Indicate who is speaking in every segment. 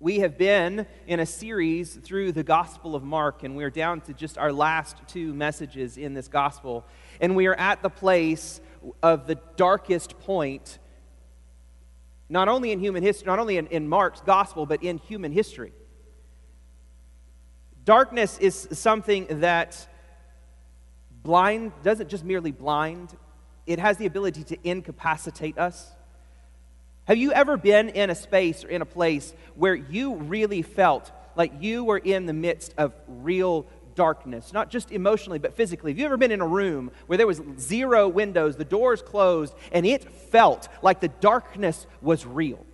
Speaker 1: We have been in a series through the Gospel of Mark, and we're down to just our last two messages in this Gospel. And we are at the place of the darkest point, not only in human history, not only in, in Mark's Gospel, but in human history. Darkness is something that blind doesn't just merely blind, it has the ability to incapacitate us. Have you ever been in a space or in a place where you really felt like you were in the midst of real darkness, not just emotionally, but physically? Have you ever been in a room where there was zero windows, the doors closed, and it felt like the darkness was real?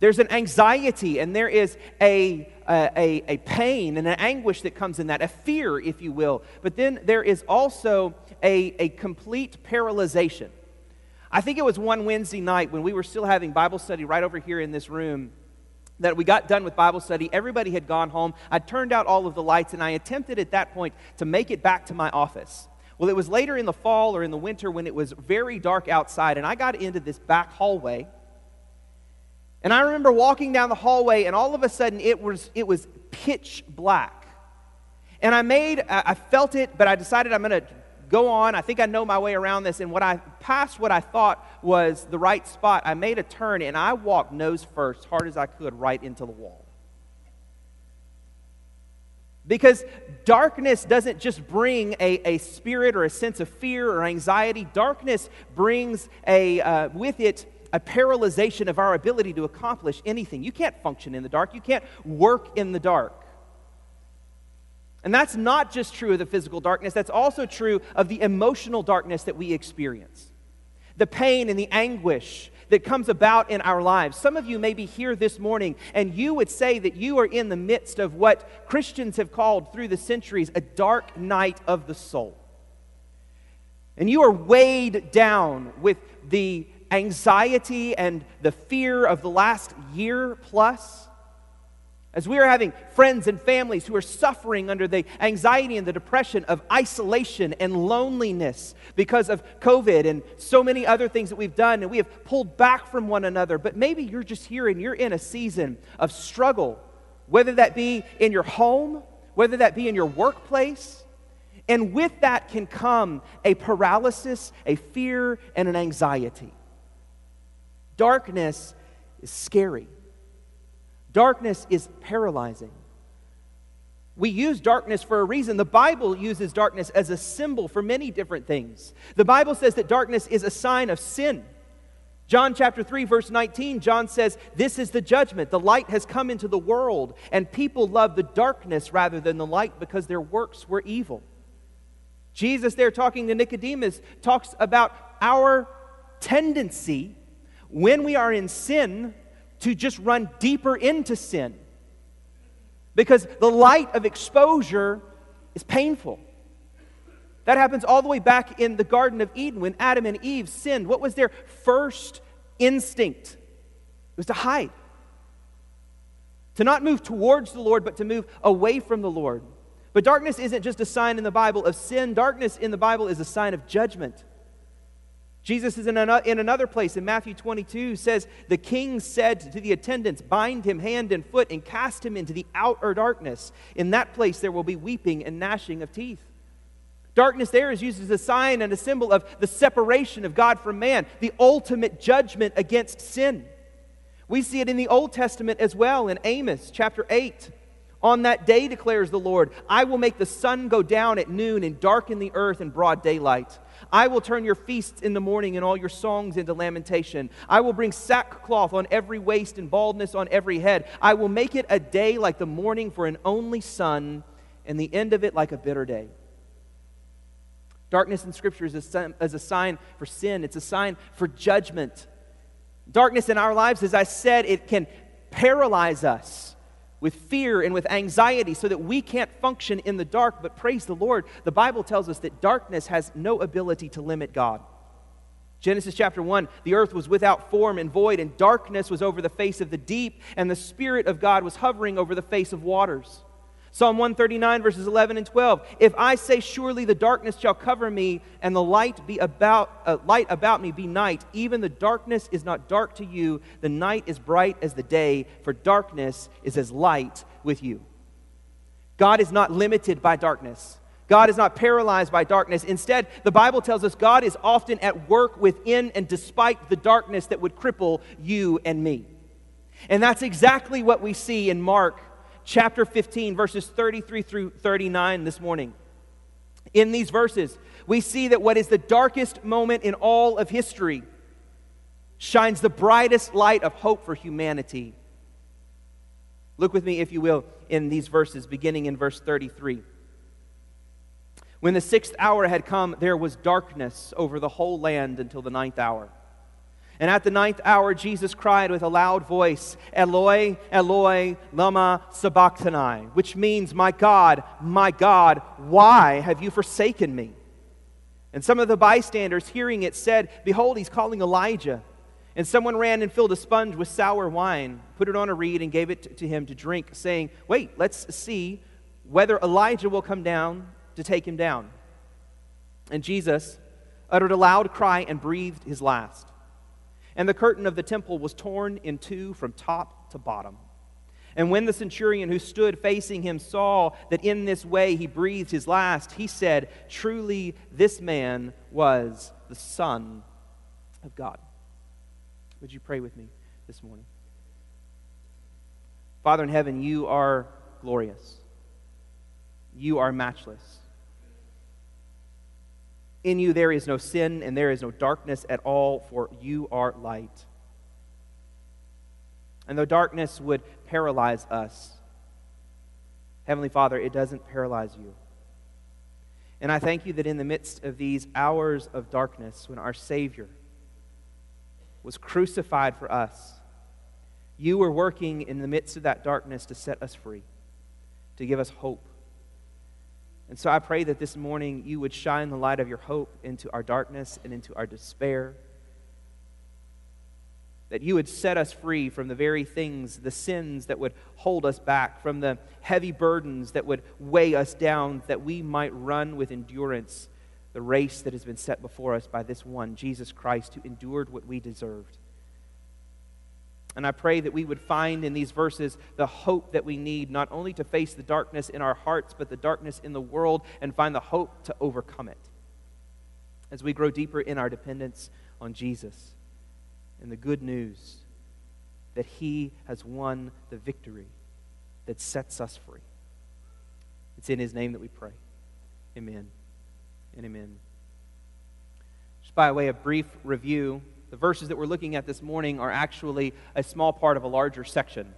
Speaker 1: There's an anxiety and there is a, a, a, pain and an anguish that comes in that, a fear, if you will. But then there is also a, a complete paralyzation. I think it was one Wednesday night when we were still having Bible study right over here in this room that we got done with Bible study. Everybody had gone home. I turned out all of the lights, and I attempted at that point to make it back to my office. Well, it was later in the fall or in the winter when it was very dark outside, and I got into this back hallway. And I remember walking down the hallway, and all of a sudden it was, it was pitch black. And I made, I felt it, but I decided I'm going to go on. I think I know my way around this. And what I passed what I thought was the right spot, I made a turn and I walked nose first, hard as I could, right into the wall. Because darkness doesn't just bring a, a spirit or a sense of fear or anxiety, darkness brings a, uh, with it a paralyzation of our ability to accomplish anything. You can't function in the dark, you can't work in the dark. And that's not just true of the physical darkness, that's also true of the emotional darkness that we experience. The pain and the anguish that comes about in our lives. Some of you may be here this morning and you would say that you are in the midst of what Christians have called through the centuries a dark night of the soul. And you are weighed down with the anxiety and the fear of the last year plus. As we are having friends and families who are suffering under the anxiety and the depression of isolation and loneliness because of COVID and so many other things that we've done, and we have pulled back from one another. But maybe you're just here and you're in a season of struggle, whether that be in your home, whether that be in your workplace. And with that can come a paralysis, a fear, and an anxiety. Darkness is scary. Darkness is paralyzing. We use darkness for a reason. The Bible uses darkness as a symbol for many different things. The Bible says that darkness is a sign of sin. John chapter 3, verse 19, John says, This is the judgment. The light has come into the world, and people love the darkness rather than the light because their works were evil. Jesus, there talking to Nicodemus, talks about our tendency when we are in sin to just run deeper into sin. Because the light of exposure is painful. That happens all the way back in the Garden of Eden when Adam and Eve sinned. What was their first instinct? It was to hide. To not move towards the Lord, but to move away from the Lord. But darkness isn't just a sign in the Bible of sin, darkness in the Bible is a sign of judgment. Jesus is in another place in Matthew 22 says, The king said to the attendants, Bind him hand and foot and cast him into the outer darkness. In that place there will be weeping and gnashing of teeth. Darkness there is used as a sign and a symbol of the separation of God from man, the ultimate judgment against sin. We see it in the Old Testament as well in Amos chapter 8. On that day, declares the Lord, I will make the sun go down at noon and darken the earth in broad daylight. I will turn your feasts in the mourning and all your songs into lamentation. I will bring sackcloth on every waist and baldness on every head. I will make it a day like the mourning for an only son, and the end of it like a bitter day. Darkness in Scripture is a, is a sign for sin, it's a sign for judgment. Darkness in our lives, as I said, it can paralyze us with fear and with anxiety so that we can't function in the dark. But praise the Lord, the Bible tells us that darkness has no ability to limit God. Genesis chapter 1 the earth was without form and void, and darkness was over the face of the deep, and the Spirit of God was hovering over the face of waters. Psalm 139, verses 11 and 12. If I say, Surely the darkness shall cover me, and the light, be about, uh, light about me be night, even the darkness is not dark to you. The night is bright as the day, for darkness is as light with you. God is not limited by darkness. God is not paralyzed by darkness. Instead, the Bible tells us God is often at work within and despite the darkness that would cripple you and me. And that's exactly what we see in Mark chapter 15, verses 33 through 39 this morning. In these verses, we see that what is the darkest moment in all of history shines the brightest light of hope for humanity. Look with me, if you will, in these verses, beginning in verse 33. When the sixth hour had come, there was darkness over the whole land until the ninth hour. And at the ninth hour, Jesus cried with a loud voice, Eloi, Eloi, lama sabachthani, which means, My God, my God, why have you forsaken me? And some of the bystanders, hearing it, said, Behold, he's calling Elijah. And someone ran and filled a sponge with sour wine, put it on a reed, and gave it to him to drink, saying, Wait, let's see whether Elijah will come down to take him down. And Jesus uttered a loud cry and breathed his last. And the curtain of the temple was torn in two from top to bottom. And when the centurion who stood facing him saw that in this way he breathed his last, he said, Truly, this man was the Son of God. Would you pray with me this morning? Father in heaven, you are glorious, you are matchless. In you there is no sin and there is no darkness at all, for you are light. And though darkness would paralyze us, Heavenly Father, it doesn't paralyze you. And I thank you that in the midst of these hours of darkness, when our Savior was crucified for us, you were working in the midst of that darkness to set us free, to give us hope and so I pray that this morning you would shine the light of your hope into our darkness and into our despair. That you would set us free from the very things, the sins that would hold us back, from the heavy burdens that would weigh us down, that we might run with endurance the race that has been set before us by this one, Jesus Christ, who endured what we deserved. And I pray that we would find in these verses the hope that we need, not only to face the darkness in our hearts, but the darkness in the world, and find the hope to overcome it. As we grow deeper in our dependence on Jesus and the good news that He has won the victory that sets us free. It's in His name that we pray. Amen and amen. Just by way of brief review, the verses that we're looking at this morning are actually a small part of a larger section.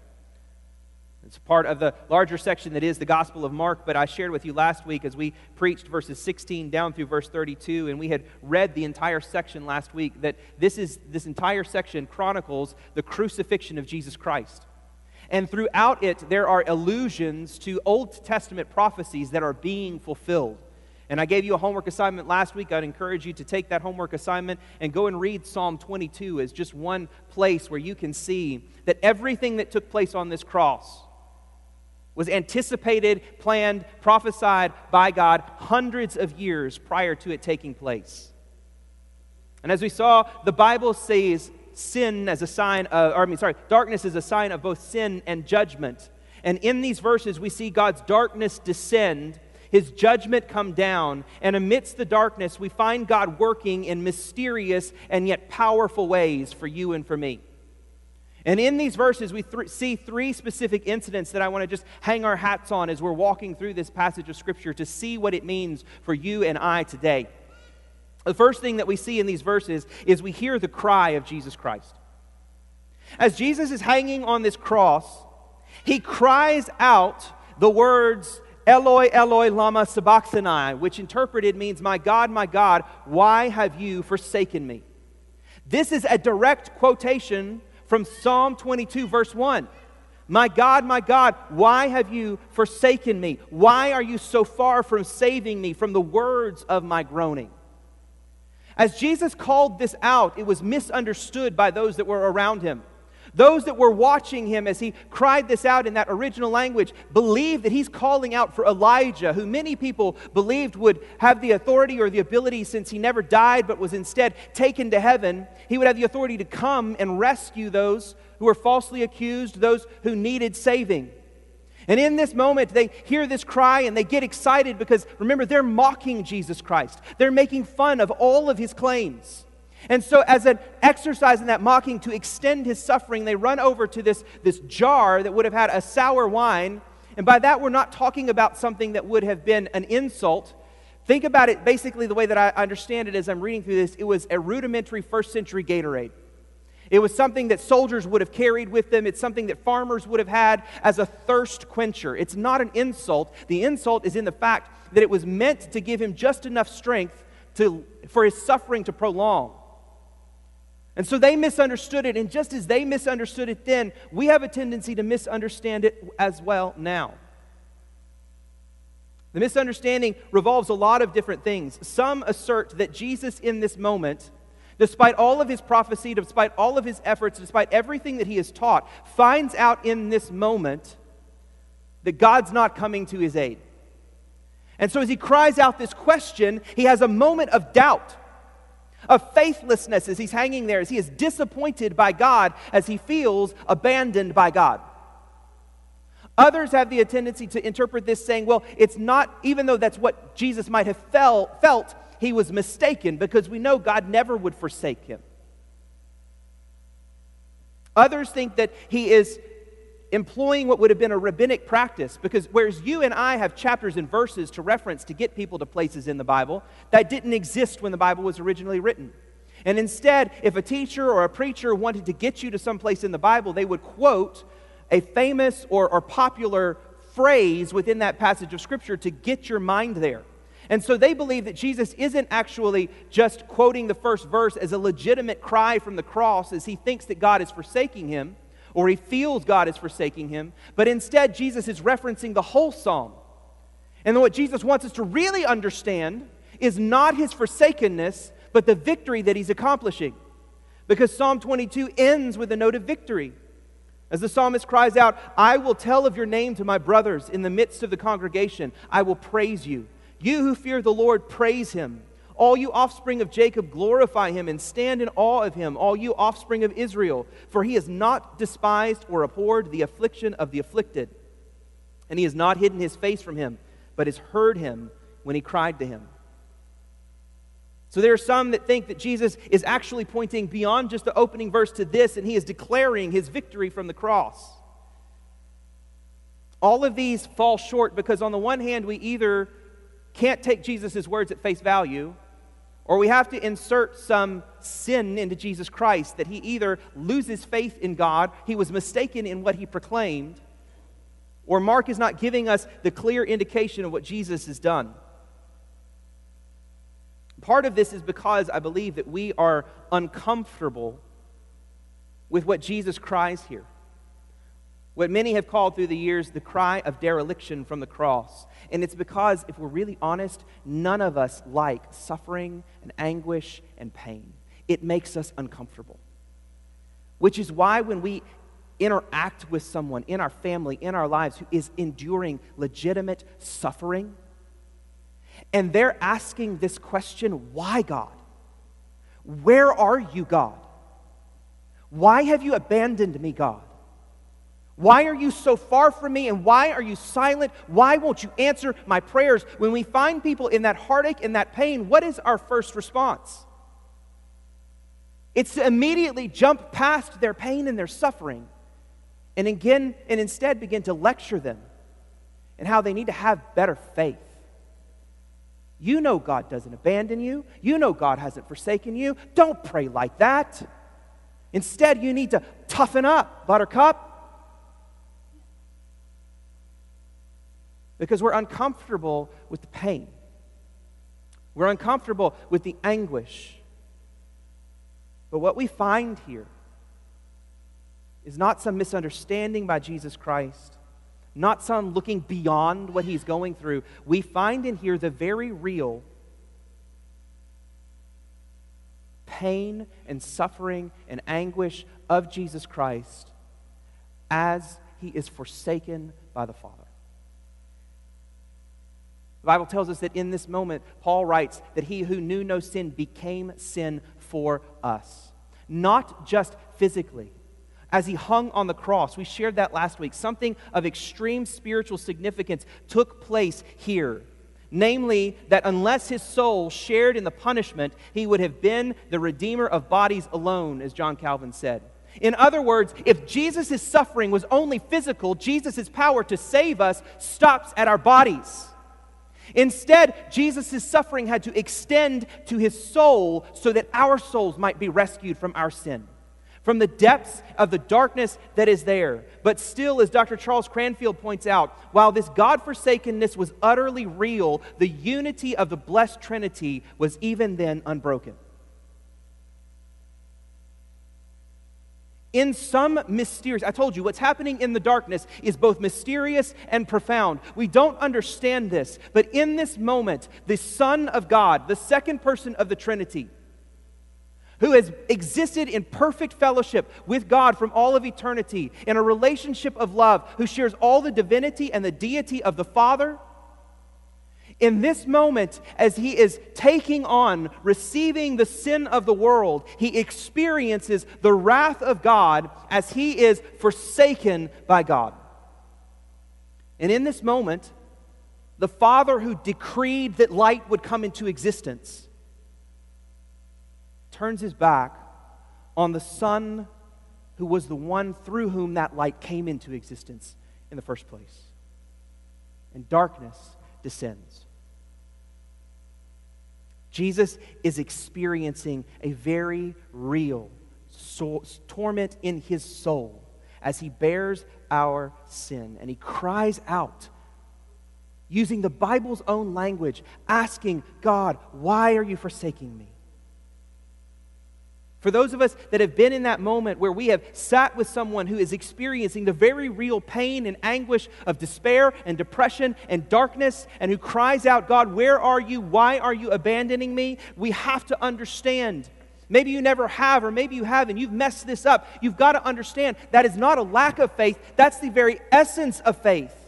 Speaker 1: It's part of the larger section that is the Gospel of Mark, but I shared with you last week as we preached verses 16 down through verse 32, and we had read the entire section last week, that this, is, this entire section chronicles the crucifixion of Jesus Christ. And throughout it, there are allusions to Old Testament prophecies that are being fulfilled. And I gave you a homework assignment last week. I'd encourage you to take that homework assignment and go and read Psalm 22 as just one place where you can see that everything that took place on this cross was anticipated, planned, prophesied by God hundreds of years prior to it taking place. And as we saw, the Bible says sin as a sign of, or I mean, sorry, darkness is a sign of both sin and judgment. And in these verses, we see God's darkness descend his judgment come down, and amidst the darkness, we find God working in mysterious and yet powerful ways for you and for me. And in these verses, we th- see three specific incidents that I want to just hang our hats on as we're walking through this passage of Scripture to see what it means for you and I today. The first thing that we see in these verses is we hear the cry of Jesus Christ. As Jesus is hanging on this cross, he cries out the words Eloi, Eloi, lama sabachthani, which interpreted means, My God, my God, why have you forsaken me? This is a direct quotation from Psalm 22, verse 1. My God, my God, why have you forsaken me? Why are you so far from saving me from the words of my groaning? As Jesus called this out, it was misunderstood by those that were around him. Those that were watching him as he cried this out in that original language believe that he's calling out for Elijah, who many people believed would have the authority or the ability, since he never died but was instead taken to heaven, he would have the authority to come and rescue those who were falsely accused, those who needed saving. And in this moment, they hear this cry and they get excited because remember, they're mocking Jesus Christ. They're making fun of all of his claims. And so, as an exercise in that mocking to extend his suffering, they run over to this, this jar that would have had a sour wine. And by that, we're not talking about something that would have been an insult. Think about it basically the way that I understand it as I'm reading through this. It was a rudimentary first century Gatorade. It was something that soldiers would have carried with them. It's something that farmers would have had as a thirst quencher. It's not an insult. The insult is in the fact that it was meant to give him just enough strength to, for his suffering to prolong. And so they misunderstood it, and just as they misunderstood it then, we have a tendency to misunderstand it as well now. The misunderstanding revolves a lot of different things. Some assert that Jesus, in this moment, despite all of his prophecy, despite all of his efforts, despite everything that he has taught, finds out in this moment that God's not coming to his aid. And so as he cries out this question, he has a moment of doubt of faithlessness as he's hanging there, as he is disappointed by God, as he feels abandoned by God. Others have the tendency to interpret this saying, well, it's not, even though that's what Jesus might have felt, felt he was mistaken because we know God never would forsake him. Others think that he is employing what would have been a rabbinic practice because whereas you and I have chapters and verses to reference to get people to places in the Bible, that didn't exist when the Bible was originally written. And instead, if a teacher or a preacher wanted to get you to some place in the Bible, they would quote a famous or, or popular phrase within that passage of Scripture to get your mind there. And so they believe that Jesus isn't actually just quoting the first verse as a legitimate cry from the cross as he thinks that God is forsaking him or he feels God is forsaking him, but instead Jesus is referencing the whole psalm. And what Jesus wants us to really understand is not his forsakenness, but the victory that he's accomplishing. Because Psalm 22 ends with a note of victory. As the psalmist cries out, I will tell of your name to my brothers in the midst of the congregation. I will praise you. You who fear the Lord, praise him. All you offspring of Jacob, glorify him and stand in awe of him, all you offspring of Israel, for he has not despised or abhorred the affliction of the afflicted. And he has not hidden his face from him, but has heard him when he cried to him. So there are some that think that Jesus is actually pointing beyond just the opening verse to this, and he is declaring his victory from the cross. All of these fall short because, on the one hand, we either can't take Jesus' words at face value, or we have to insert some sin into Jesus Christ that he either loses faith in God, he was mistaken in what he proclaimed, or Mark is not giving us the clear indication of what Jesus has done. Part of this is because I believe that we are uncomfortable with what Jesus cries here. What many have called through the years the cry of dereliction from the cross. And it's because, if we're really honest, none of us like suffering and anguish and pain. It makes us uncomfortable. Which is why when we interact with someone in our family, in our lives, who is enduring legitimate suffering, and they're asking this question why, God? Where are you, God? Why have you abandoned me, God? Why are you so far from me and why are you silent? Why won't you answer my prayers? When we find people in that heartache and that pain, what is our first response? It's to immediately jump past their pain and their suffering and again and instead begin to lecture them and how they need to have better faith. You know God doesn't abandon you. You know God hasn't forsaken you. Don't pray like that. Instead, you need to toughen up, buttercup. Because we're uncomfortable with the pain. We're uncomfortable with the anguish. But what we find here is not some misunderstanding by Jesus Christ, not some looking beyond what he's going through. We find in here the very real pain and suffering and anguish of Jesus Christ as he is forsaken by the Father. The Bible tells us that in this moment, Paul writes that he who knew no sin became sin for us. Not just physically. As he hung on the cross, we shared that last week. Something of extreme spiritual significance took place here. Namely, that unless his soul shared in the punishment, he would have been the redeemer of bodies alone, as John Calvin said. In other words, if Jesus' suffering was only physical, Jesus' power to save us stops at our bodies. Instead, Jesus' suffering had to extend to his soul so that our souls might be rescued from our sin, from the depths of the darkness that is there. But still, as Dr. Charles Cranfield points out, while this God forsakenness was utterly real, the unity of the blessed Trinity was even then unbroken. In some mysterious, I told you, what's happening in the darkness is both mysterious and profound. We don't understand this, but in this moment, the Son of God, the second person of the Trinity, who has existed in perfect fellowship with God from all of eternity, in a relationship of love, who shares all the divinity and the deity of the Father in this moment, as he is taking on, receiving the sin of the world, he experiences the wrath of God as he is forsaken by God. And in this moment, the Father who decreed that light would come into existence turns his back on the Son who was the one through whom that light came into existence in the first place. And darkness descends. Jesus is experiencing a very real soul, torment in his soul as he bears our sin. And he cries out, using the Bible's own language, asking God, Why are you forsaking me? For those of us that have been in that moment where we have sat with someone who is experiencing the very real pain and anguish of despair and depression and darkness, and who cries out, God, where are you? Why are you abandoning me? We have to understand. Maybe you never have, or maybe you have, and you've messed this up. You've got to understand that is not a lack of faith, that's the very essence of faith.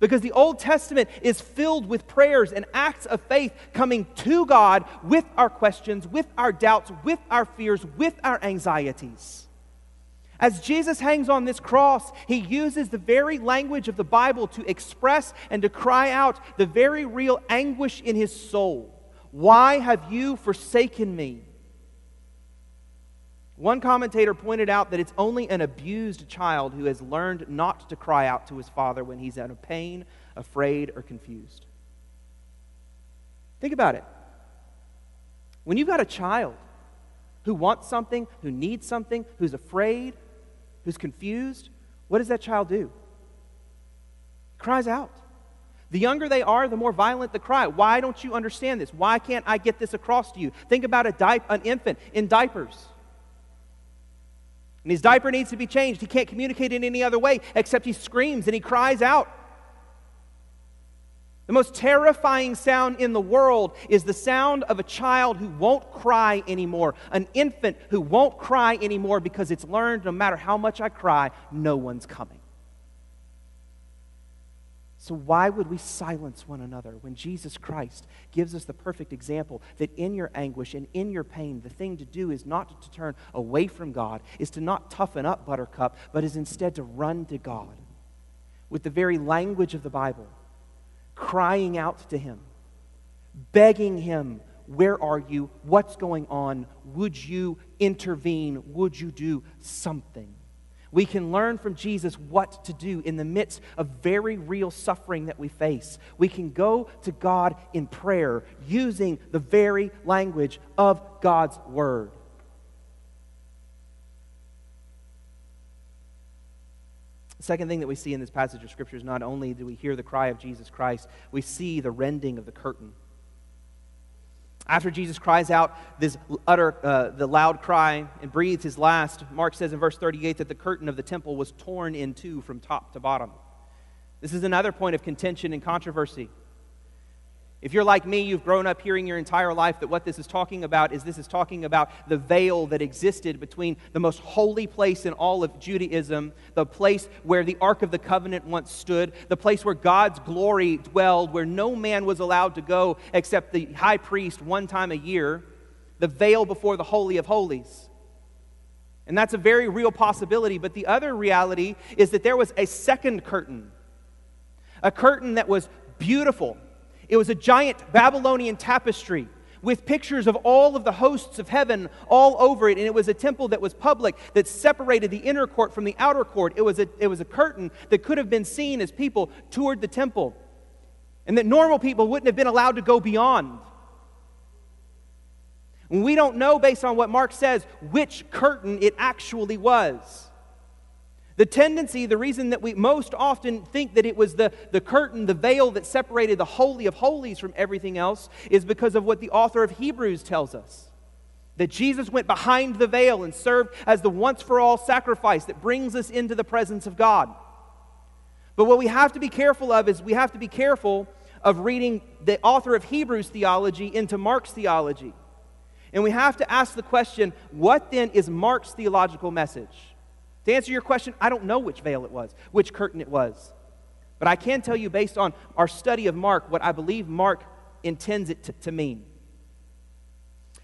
Speaker 1: Because the Old Testament is filled with prayers and acts of faith coming to God with our questions, with our doubts, with our fears, with our anxieties. As Jesus hangs on this cross, he uses the very language of the Bible to express and to cry out the very real anguish in his soul. Why have you forsaken me? One commentator pointed out that it's only an abused child who has learned not to cry out to his father when he's out of pain, afraid, or confused. Think about it. When you've got a child who wants something, who needs something, who's afraid, who's confused, what does that child do? He cries out. The younger they are, the more violent the cry. Why don't you understand this? Why can't I get this across to you? Think about a di- an infant in diapers. And his diaper needs to be changed. He can't communicate in any other way except he screams and he cries out. The most terrifying sound in the world is the sound of a child who won't cry anymore, an infant who won't cry anymore because it's learned no matter how much I cry, no one's coming. So, why would we silence one another when Jesus Christ gives us the perfect example that in your anguish and in your pain, the thing to do is not to turn away from God, is to not toughen up Buttercup, but is instead to run to God with the very language of the Bible, crying out to Him, begging Him, Where are you? What's going on? Would you intervene? Would you do something? We can learn from Jesus what to do in the midst of very real suffering that we face. We can go to God in prayer using the very language of God's Word. The second thing that we see in this passage of Scripture is not only do we hear the cry of Jesus Christ, we see the rending of the curtain. After Jesus cries out this utter, uh, the loud cry and breathes his last, Mark says in verse 38 that the curtain of the temple was torn in two from top to bottom. This is another point of contention and controversy. If you're like me, you've grown up hearing your entire life that what this is talking about is this is talking about the veil that existed between the most holy place in all of Judaism, the place where the Ark of the Covenant once stood, the place where God's glory dwelled, where no man was allowed to go except the high priest one time a year, the veil before the Holy of Holies. And that's a very real possibility. But the other reality is that there was a second curtain, a curtain that was beautiful it was a giant Babylonian tapestry with pictures of all of the hosts of heaven all over it. And it was a temple that was public, that separated the inner court from the outer court. It was a, it was a curtain that could have been seen as people toured the temple, and that normal people wouldn't have been allowed to go beyond. We don't know, based on what Mark says, which curtain it actually was. The tendency, the reason that we most often think that it was the, the curtain, the veil that separated the Holy of Holies from everything else, is because of what the author of Hebrews tells us. That Jesus went behind the veil and served as the once for all sacrifice that brings us into the presence of God. But what we have to be careful of is we have to be careful of reading the author of Hebrews theology into Mark's theology. And we have to ask the question what then is Mark's theological message? To answer your question, I don't know which veil it was, which curtain it was. But I can tell you, based on our study of Mark, what I believe Mark intends it to, to mean.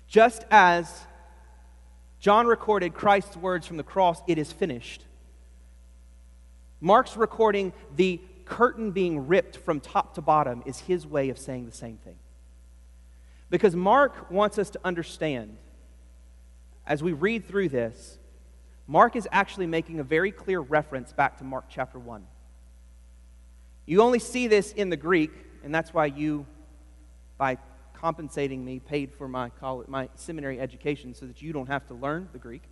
Speaker 1: Just as John recorded Christ's words from the cross, it is finished. Mark's recording the curtain being ripped from top to bottom is his way of saying the same thing. Because Mark wants us to understand, as we read through this, Mark is actually making a very clear reference back to Mark chapter 1. You only see this in the Greek, and that's why you, by compensating me, paid for my, college, my seminary education so that you don't have to learn the Greek.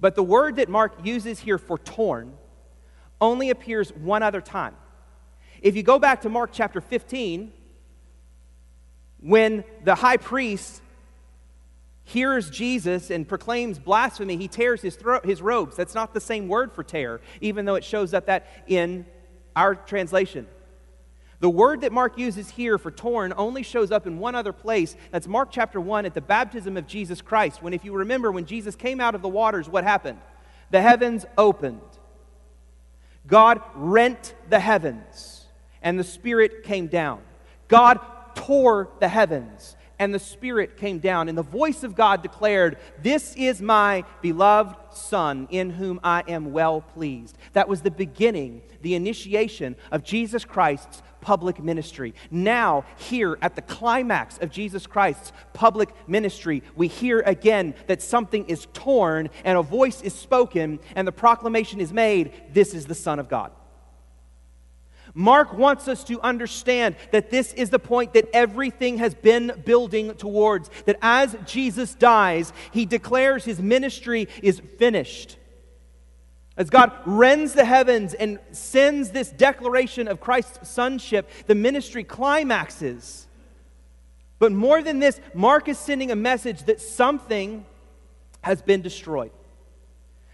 Speaker 1: But the word that Mark uses here for torn only appears one other time. If you go back to Mark chapter 15, when the high priest hears Jesus and proclaims blasphemy, he tears his, throat, his robes. That's not the same word for tear, even though it shows up that in our translation. The word that Mark uses here for torn only shows up in one other place. That's Mark chapter 1 at the baptism of Jesus Christ. When, if you remember, when Jesus came out of the waters, what happened? The heavens opened. God rent the heavens, and the Spirit came down. God tore the heavens, and the Spirit came down, and the voice of God declared, This is my beloved Son, in whom I am well pleased. That was the beginning, the initiation of Jesus Christ's public ministry. Now, here at the climax of Jesus Christ's public ministry, we hear again that something is torn, and a voice is spoken, and the proclamation is made This is the Son of God. Mark wants us to understand that this is the point that everything has been building towards. That as Jesus dies, he declares his ministry is finished. As God rends the heavens and sends this declaration of Christ's sonship, the ministry climaxes. But more than this, Mark is sending a message that something has been destroyed.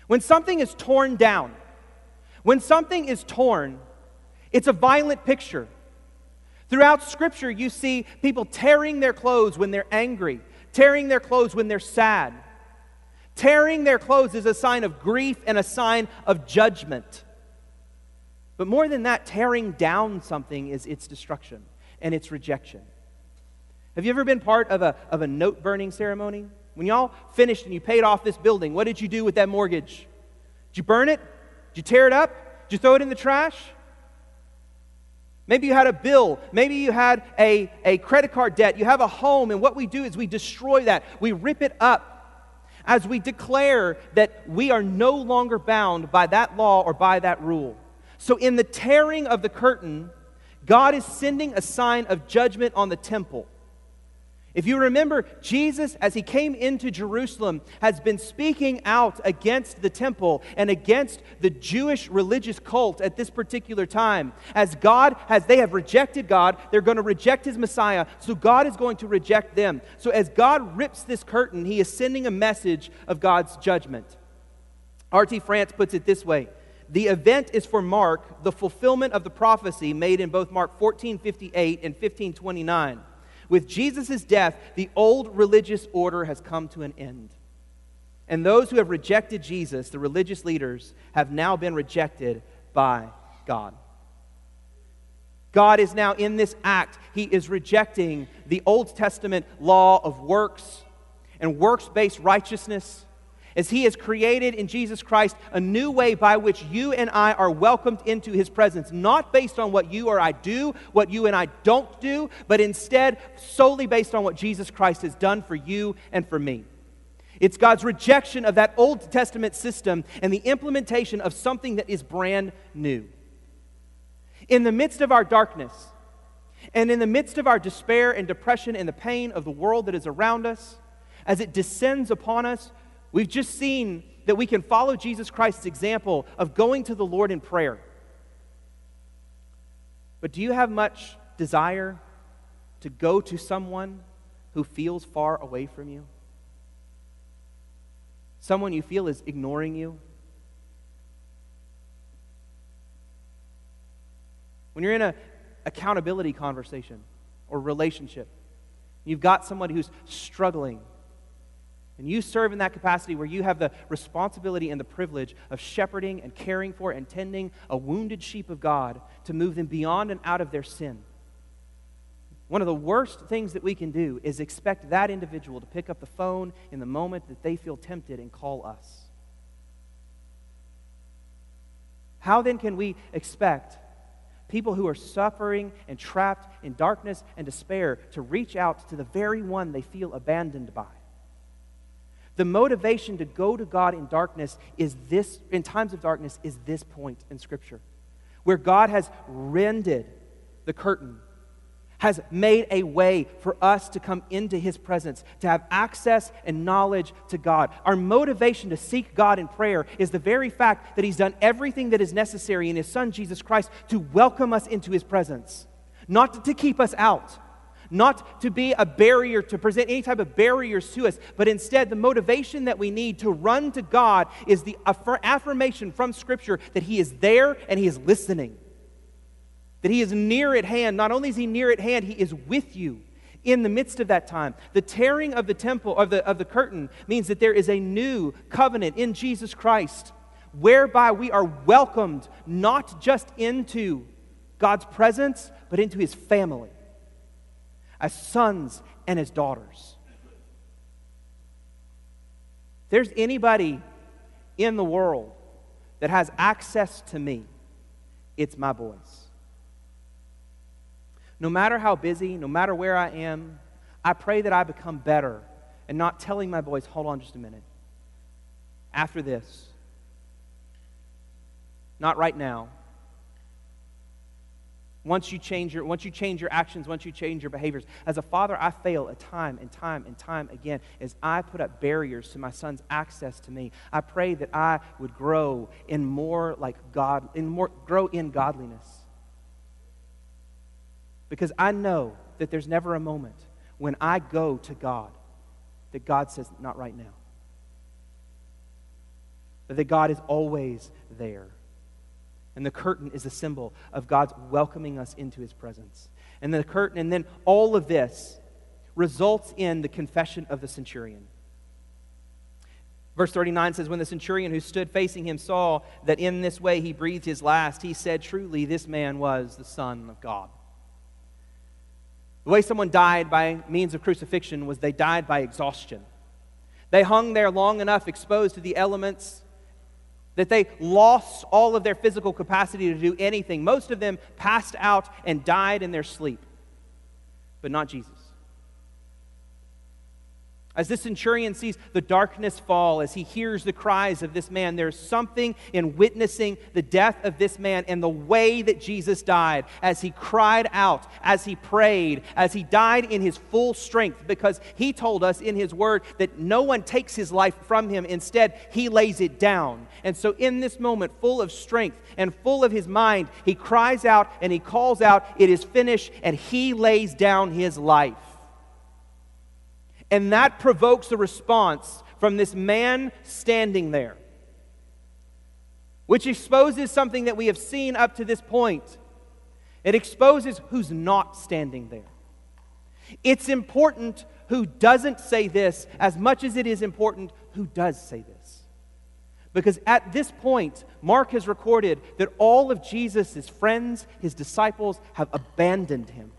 Speaker 1: When something is torn down, when something is torn, it's a violent picture. Throughout Scripture, you see people tearing their clothes when they're angry, tearing their clothes when they're sad. Tearing their clothes is a sign of grief and a sign of judgment. But more than that, tearing down something is its destruction and its rejection. Have you ever been part of a, of a note burning ceremony? When y'all finished and you paid off this building, what did you do with that mortgage? Did you burn it? Did you tear it up? Did you throw it in the trash? Maybe you had a bill. Maybe you had a, a credit card debt. You have a home, and what we do is we destroy that. We rip it up as we declare that we are no longer bound by that law or by that rule. So, in the tearing of the curtain, God is sending a sign of judgment on the temple. If you remember, Jesus, as he came into Jerusalem, has been speaking out against the temple and against the Jewish religious cult at this particular time. As God has, they have rejected God, they're going to reject his Messiah, so God is going to reject them. So as God rips this curtain, he is sending a message of God's judgment. R.T. France puts it this way The event is for Mark, the fulfillment of the prophecy made in both Mark 14:58 and 15:29. With Jesus' death, the old religious order has come to an end. And those who have rejected Jesus, the religious leaders, have now been rejected by God. God is now in this act, He is rejecting the Old Testament law of works and works based righteousness as He has created in Jesus Christ a new way by which you and I are welcomed into His presence, not based on what you or I do, what you and I don't do, but instead solely based on what Jesus Christ has done for you and for me. It's God's rejection of that Old Testament system and the implementation of something that is brand new. In the midst of our darkness, and in the midst of our despair and depression and the pain of the world that is around us, as it descends upon us, we've just seen that we can follow Jesus Christ's example of going to the Lord in prayer. But do you have much desire to go to someone who feels far away from you? Someone you feel is ignoring you? When you're in an accountability conversation or relationship, you've got somebody who's struggling, and you serve in that capacity where you have the responsibility and the privilege of shepherding and caring for and tending a wounded sheep of God to move them beyond and out of their sin. One of the worst things that we can do is expect that individual to pick up the phone in the moment that they feel tempted and call us. How then can we expect people who are suffering and trapped in darkness and despair to reach out to the very one they feel abandoned by. The motivation to go to God in darkness is this, in times of darkness, is this point in Scripture, where God has rended the curtain has made a way for us to come into His presence, to have access and knowledge to God. Our motivation to seek God in prayer is the very fact that He's done everything that is necessary in His Son, Jesus Christ, to welcome us into His presence, not to keep us out. Not to be a barrier, to present any type of barriers to us, but instead, the motivation that we need to run to God is the affirmation from Scripture that He is there and He is listening. That he is near at hand. Not only is he near at hand, he is with you in the midst of that time. The tearing of the temple of the, of the curtain means that there is a new covenant in Jesus Christ whereby we are welcomed not just into God's presence, but into his family as sons and as daughters. If there's anybody in the world that has access to me, it's my boys. No matter how busy, no matter where I am, I pray that I become better and not telling my boys, hold on just a minute. After this, not right now. Once you change your once you change your actions, once you change your behaviors. As a father, I fail at time and time and time again as I put up barriers to my son's access to me. I pray that I would grow in more like God, in more grow in godliness. Because I know that there's never a moment when I go to God that God says, not right now. That God is always there. And the curtain is a symbol of God's welcoming us into his presence. And the curtain, and then all of this results in the confession of the centurion. Verse 39 says, When the centurion who stood facing him saw that in this way he breathed his last, he said, Truly, this man was the Son of God. The way someone died by means of crucifixion was they died by exhaustion. They hung there long enough exposed to the elements that they lost all of their physical capacity to do anything. Most of them passed out and died in their sleep, but not Jesus. As this centurion sees the darkness fall, as he hears the cries of this man, there's something in witnessing the death of this man and the way that Jesus died, as he cried out, as he prayed, as he died in his full strength, because he told us in his word that no one takes his life from him. Instead, he lays it down. And so, in this moment, full of strength and full of his mind, he cries out and he calls out, It is finished, and he lays down his life. And that provokes a response from this man standing there. which exposes something that we have seen up to this point. It exposes who's not standing there. It's important who doesn't say this as much as it is important who does say this. Because at this point, Mark has recorded that all of Jesus' friends, his disciples, have abandoned him.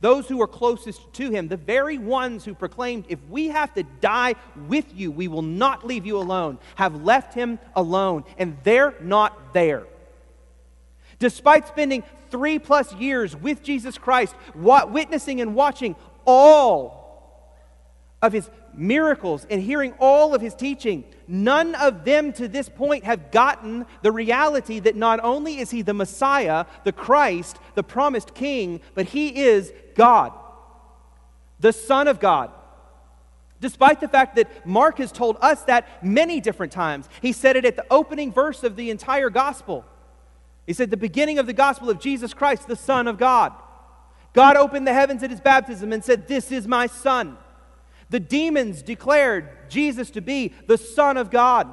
Speaker 1: Those who were closest to him, the very ones who proclaimed, If we have to die with you, we will not leave you alone, have left him alone, and they're not there. Despite spending three plus years with Jesus Christ, witnessing and watching all of his miracles and hearing all of his teaching, none of them to this point have gotten the reality that not only is he the Messiah, the Christ, the promised king, but he is God, the Son of God. Despite the fact that Mark has told us that many different times, he said it at the opening verse of the entire gospel. He said, The beginning of the gospel of Jesus Christ, the Son of God. God opened the heavens at his baptism and said, This is my Son. The demons declared Jesus to be the Son of God.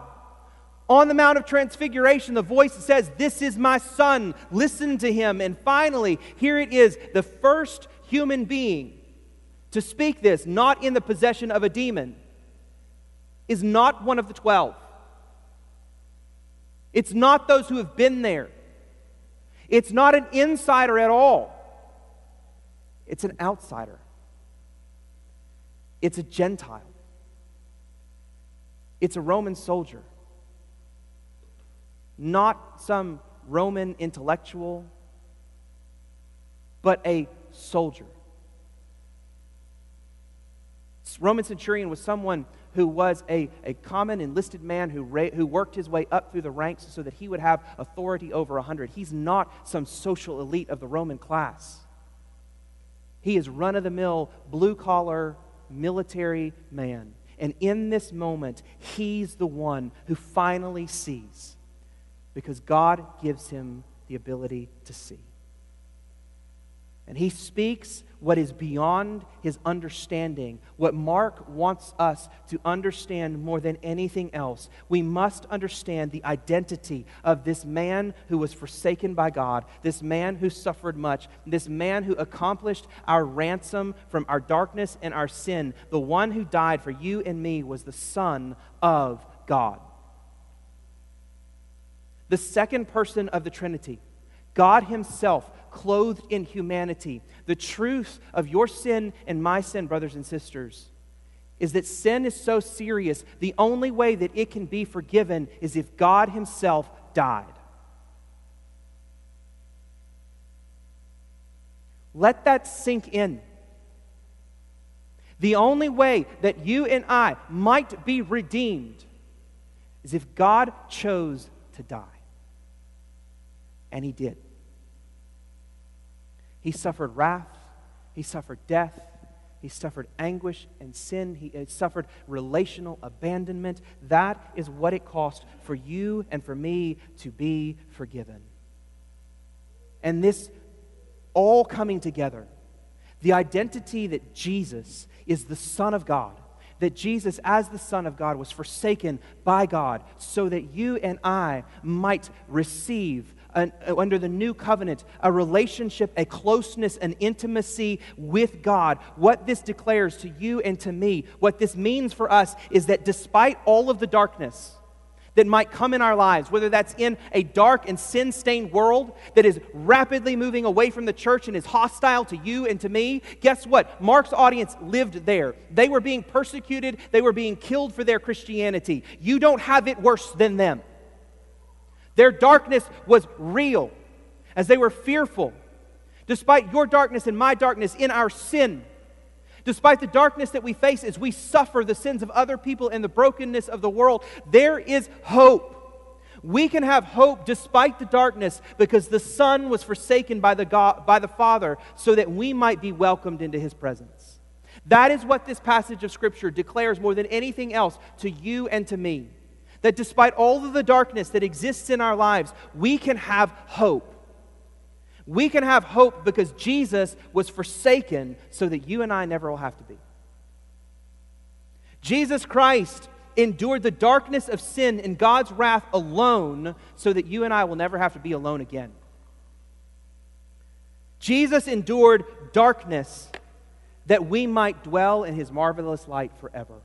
Speaker 1: On the Mount of Transfiguration, the voice says, This is my Son, listen to him. And finally, here it is, the first human being to speak this, not in the possession of a demon, is not one of the twelve. It's not those who have been there. It's not an insider at all. It's an outsider. It's a Gentile. It's a Roman soldier. Not some Roman intellectual, but a soldier. Roman centurion was someone who was a, a common enlisted man who, ra- who worked his way up through the ranks so that he would have authority over a hundred. He's not some social elite of the Roman class. He is run of the mill, blue collar, military man. And in this moment, he's the one who finally sees because God gives him the ability to see. And he speaks what is beyond his understanding, what Mark wants us to understand more than anything else. We must understand the identity of this man who was forsaken by God, this man who suffered much, this man who accomplished our ransom from our darkness and our sin. The one who died for you and me was the Son of God. The second person of the Trinity, God Himself clothed in humanity. The truth of your sin and my sin, brothers and sisters, is that sin is so serious, the only way that it can be forgiven is if God Himself died. Let that sink in. The only way that you and I might be redeemed is if God chose to die. And He did. He suffered wrath, he suffered death, he suffered anguish and sin, he uh, suffered relational abandonment. That is what it cost for you and for me to be forgiven. And this all coming together the identity that Jesus is the Son of God, that Jesus, as the Son of God, was forsaken by God so that you and I might receive an, uh, under the new covenant, a relationship, a closeness, an intimacy with God. What this declares to you and to me, what this means for us is that despite all of the darkness, that might come in our lives, whether that's in a dark and sin stained world that is rapidly moving away from the church and is hostile to you and to me. Guess what? Mark's audience lived there. They were being persecuted, they were being killed for their Christianity. You don't have it worse than them. Their darkness was real as they were fearful. Despite your darkness and my darkness in our sin, despite the darkness that we face as we suffer the sins of other people and the brokenness of the world, there is hope. We can have hope despite the darkness because the Son was forsaken by the, God, by the Father so that we might be welcomed into His presence. That is what this passage of Scripture declares more than anything else to you and to me that despite all of the darkness that exists in our lives, we can have hope. We can have hope because Jesus was forsaken so that you and I never will have to be. Jesus Christ endured the darkness of sin and God's wrath alone so that you and I will never have to be alone again. Jesus endured darkness that we might dwell in his marvelous light forever.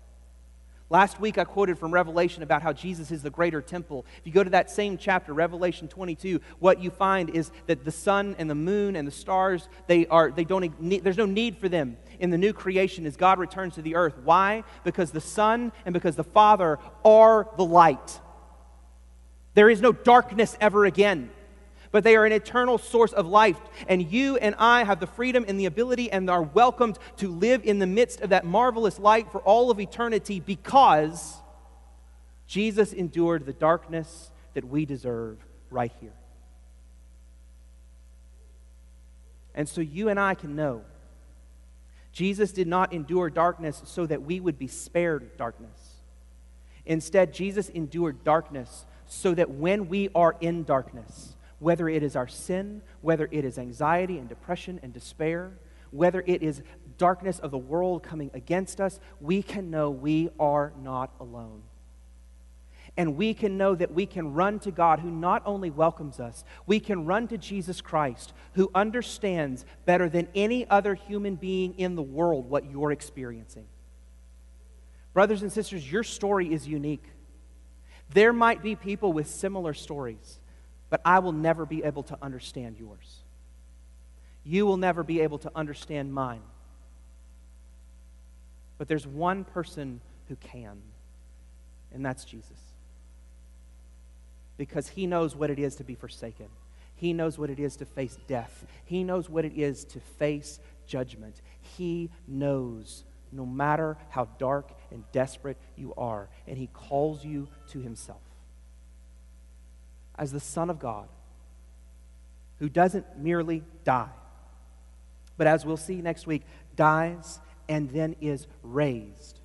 Speaker 1: Last week I quoted from Revelation about how Jesus is the greater temple. If you go to that same chapter, Revelation 22, what you find is that the sun and the moon and the stars, they are, they don't there's no need for them in the new creation as God returns to the earth. Why? Because the Son and because the Father are the light. There is no darkness ever again but they are an eternal source of life. And you and I have the freedom and the ability and are welcomed to live in the midst of that marvelous light for all of eternity because Jesus endured the darkness that we deserve right here. And so you and I can know Jesus did not endure darkness so that we would be spared darkness. Instead, Jesus endured darkness so that when we are in darkness, whether it is our sin, whether it is anxiety and depression and despair, whether it is darkness of the world coming against us, we can know we are not alone. And we can know that we can run to God who not only welcomes us, we can run to Jesus Christ who understands better than any other human being in the world what you're experiencing. Brothers and sisters, your story is unique. There might be people with similar stories but I will never be able to understand yours. You will never be able to understand mine. But there's one person who can, and that's Jesus. Because he knows what it is to be forsaken. He knows what it is to face death. He knows what it is to face judgment. He knows no matter how dark and desperate you are, and he calls you to himself as the Son of God, who doesn't merely die, but as we'll see next week, dies and then is raised.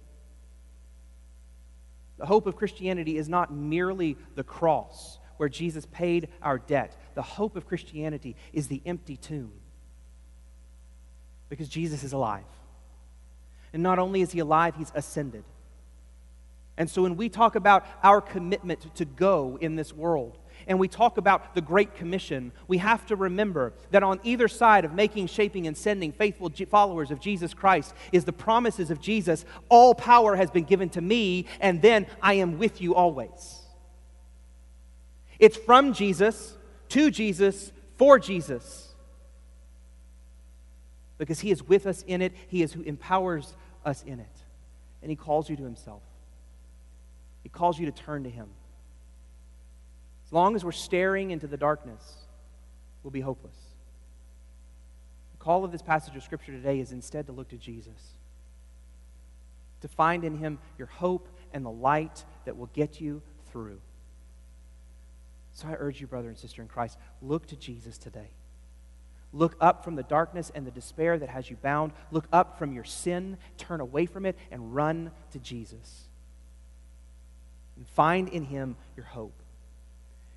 Speaker 1: The hope of Christianity is not merely the cross where Jesus paid our debt. The hope of Christianity is the empty tomb because Jesus is alive. And not only is he alive, he's ascended. And so when we talk about our commitment to go in this world, and we talk about the Great Commission, we have to remember that on either side of making, shaping, and sending faithful followers of Jesus Christ is the promises of Jesus all power has been given to me, and then I am with you always. It's from Jesus, to Jesus, for Jesus. Because he is with us in it, he is who empowers us in it. And he calls you to himself. He calls you to turn to him long as we're staring into the darkness, we'll be hopeless. The call of this passage of Scripture today is instead to look to Jesus, to find in Him your hope and the light that will get you through. So I urge you, brother and sister in Christ, look to Jesus today. Look up from the darkness and the despair that has you bound. Look up from your sin, turn away from it, and run to Jesus. And find in Him your hope.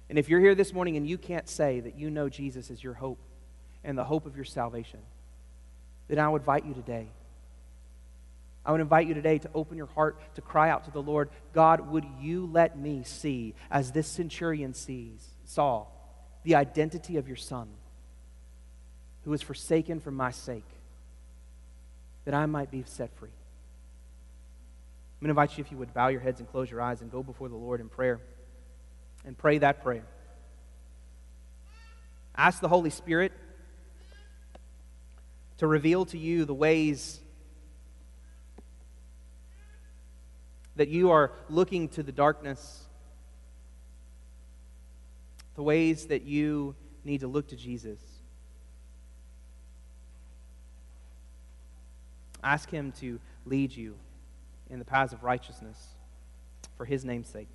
Speaker 1: And if you're here this morning and you can't say that you know Jesus is your hope and the hope of your salvation, then I would invite you today. I would invite you today to open your heart to cry out to the Lord God, would you let me see, as this centurion sees, saw, the identity of your Son, who was forsaken for my sake, that I might be set free? I'm going to invite you, if you would, bow your heads and close your eyes and go before the Lord in prayer and pray that prayer. Ask the Holy Spirit to reveal to you the ways that you are looking to the darkness, the ways that you need to look to Jesus. Ask Him to lead you in the paths of righteousness for His name's sake.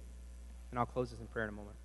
Speaker 1: And I'll close this in prayer in a moment.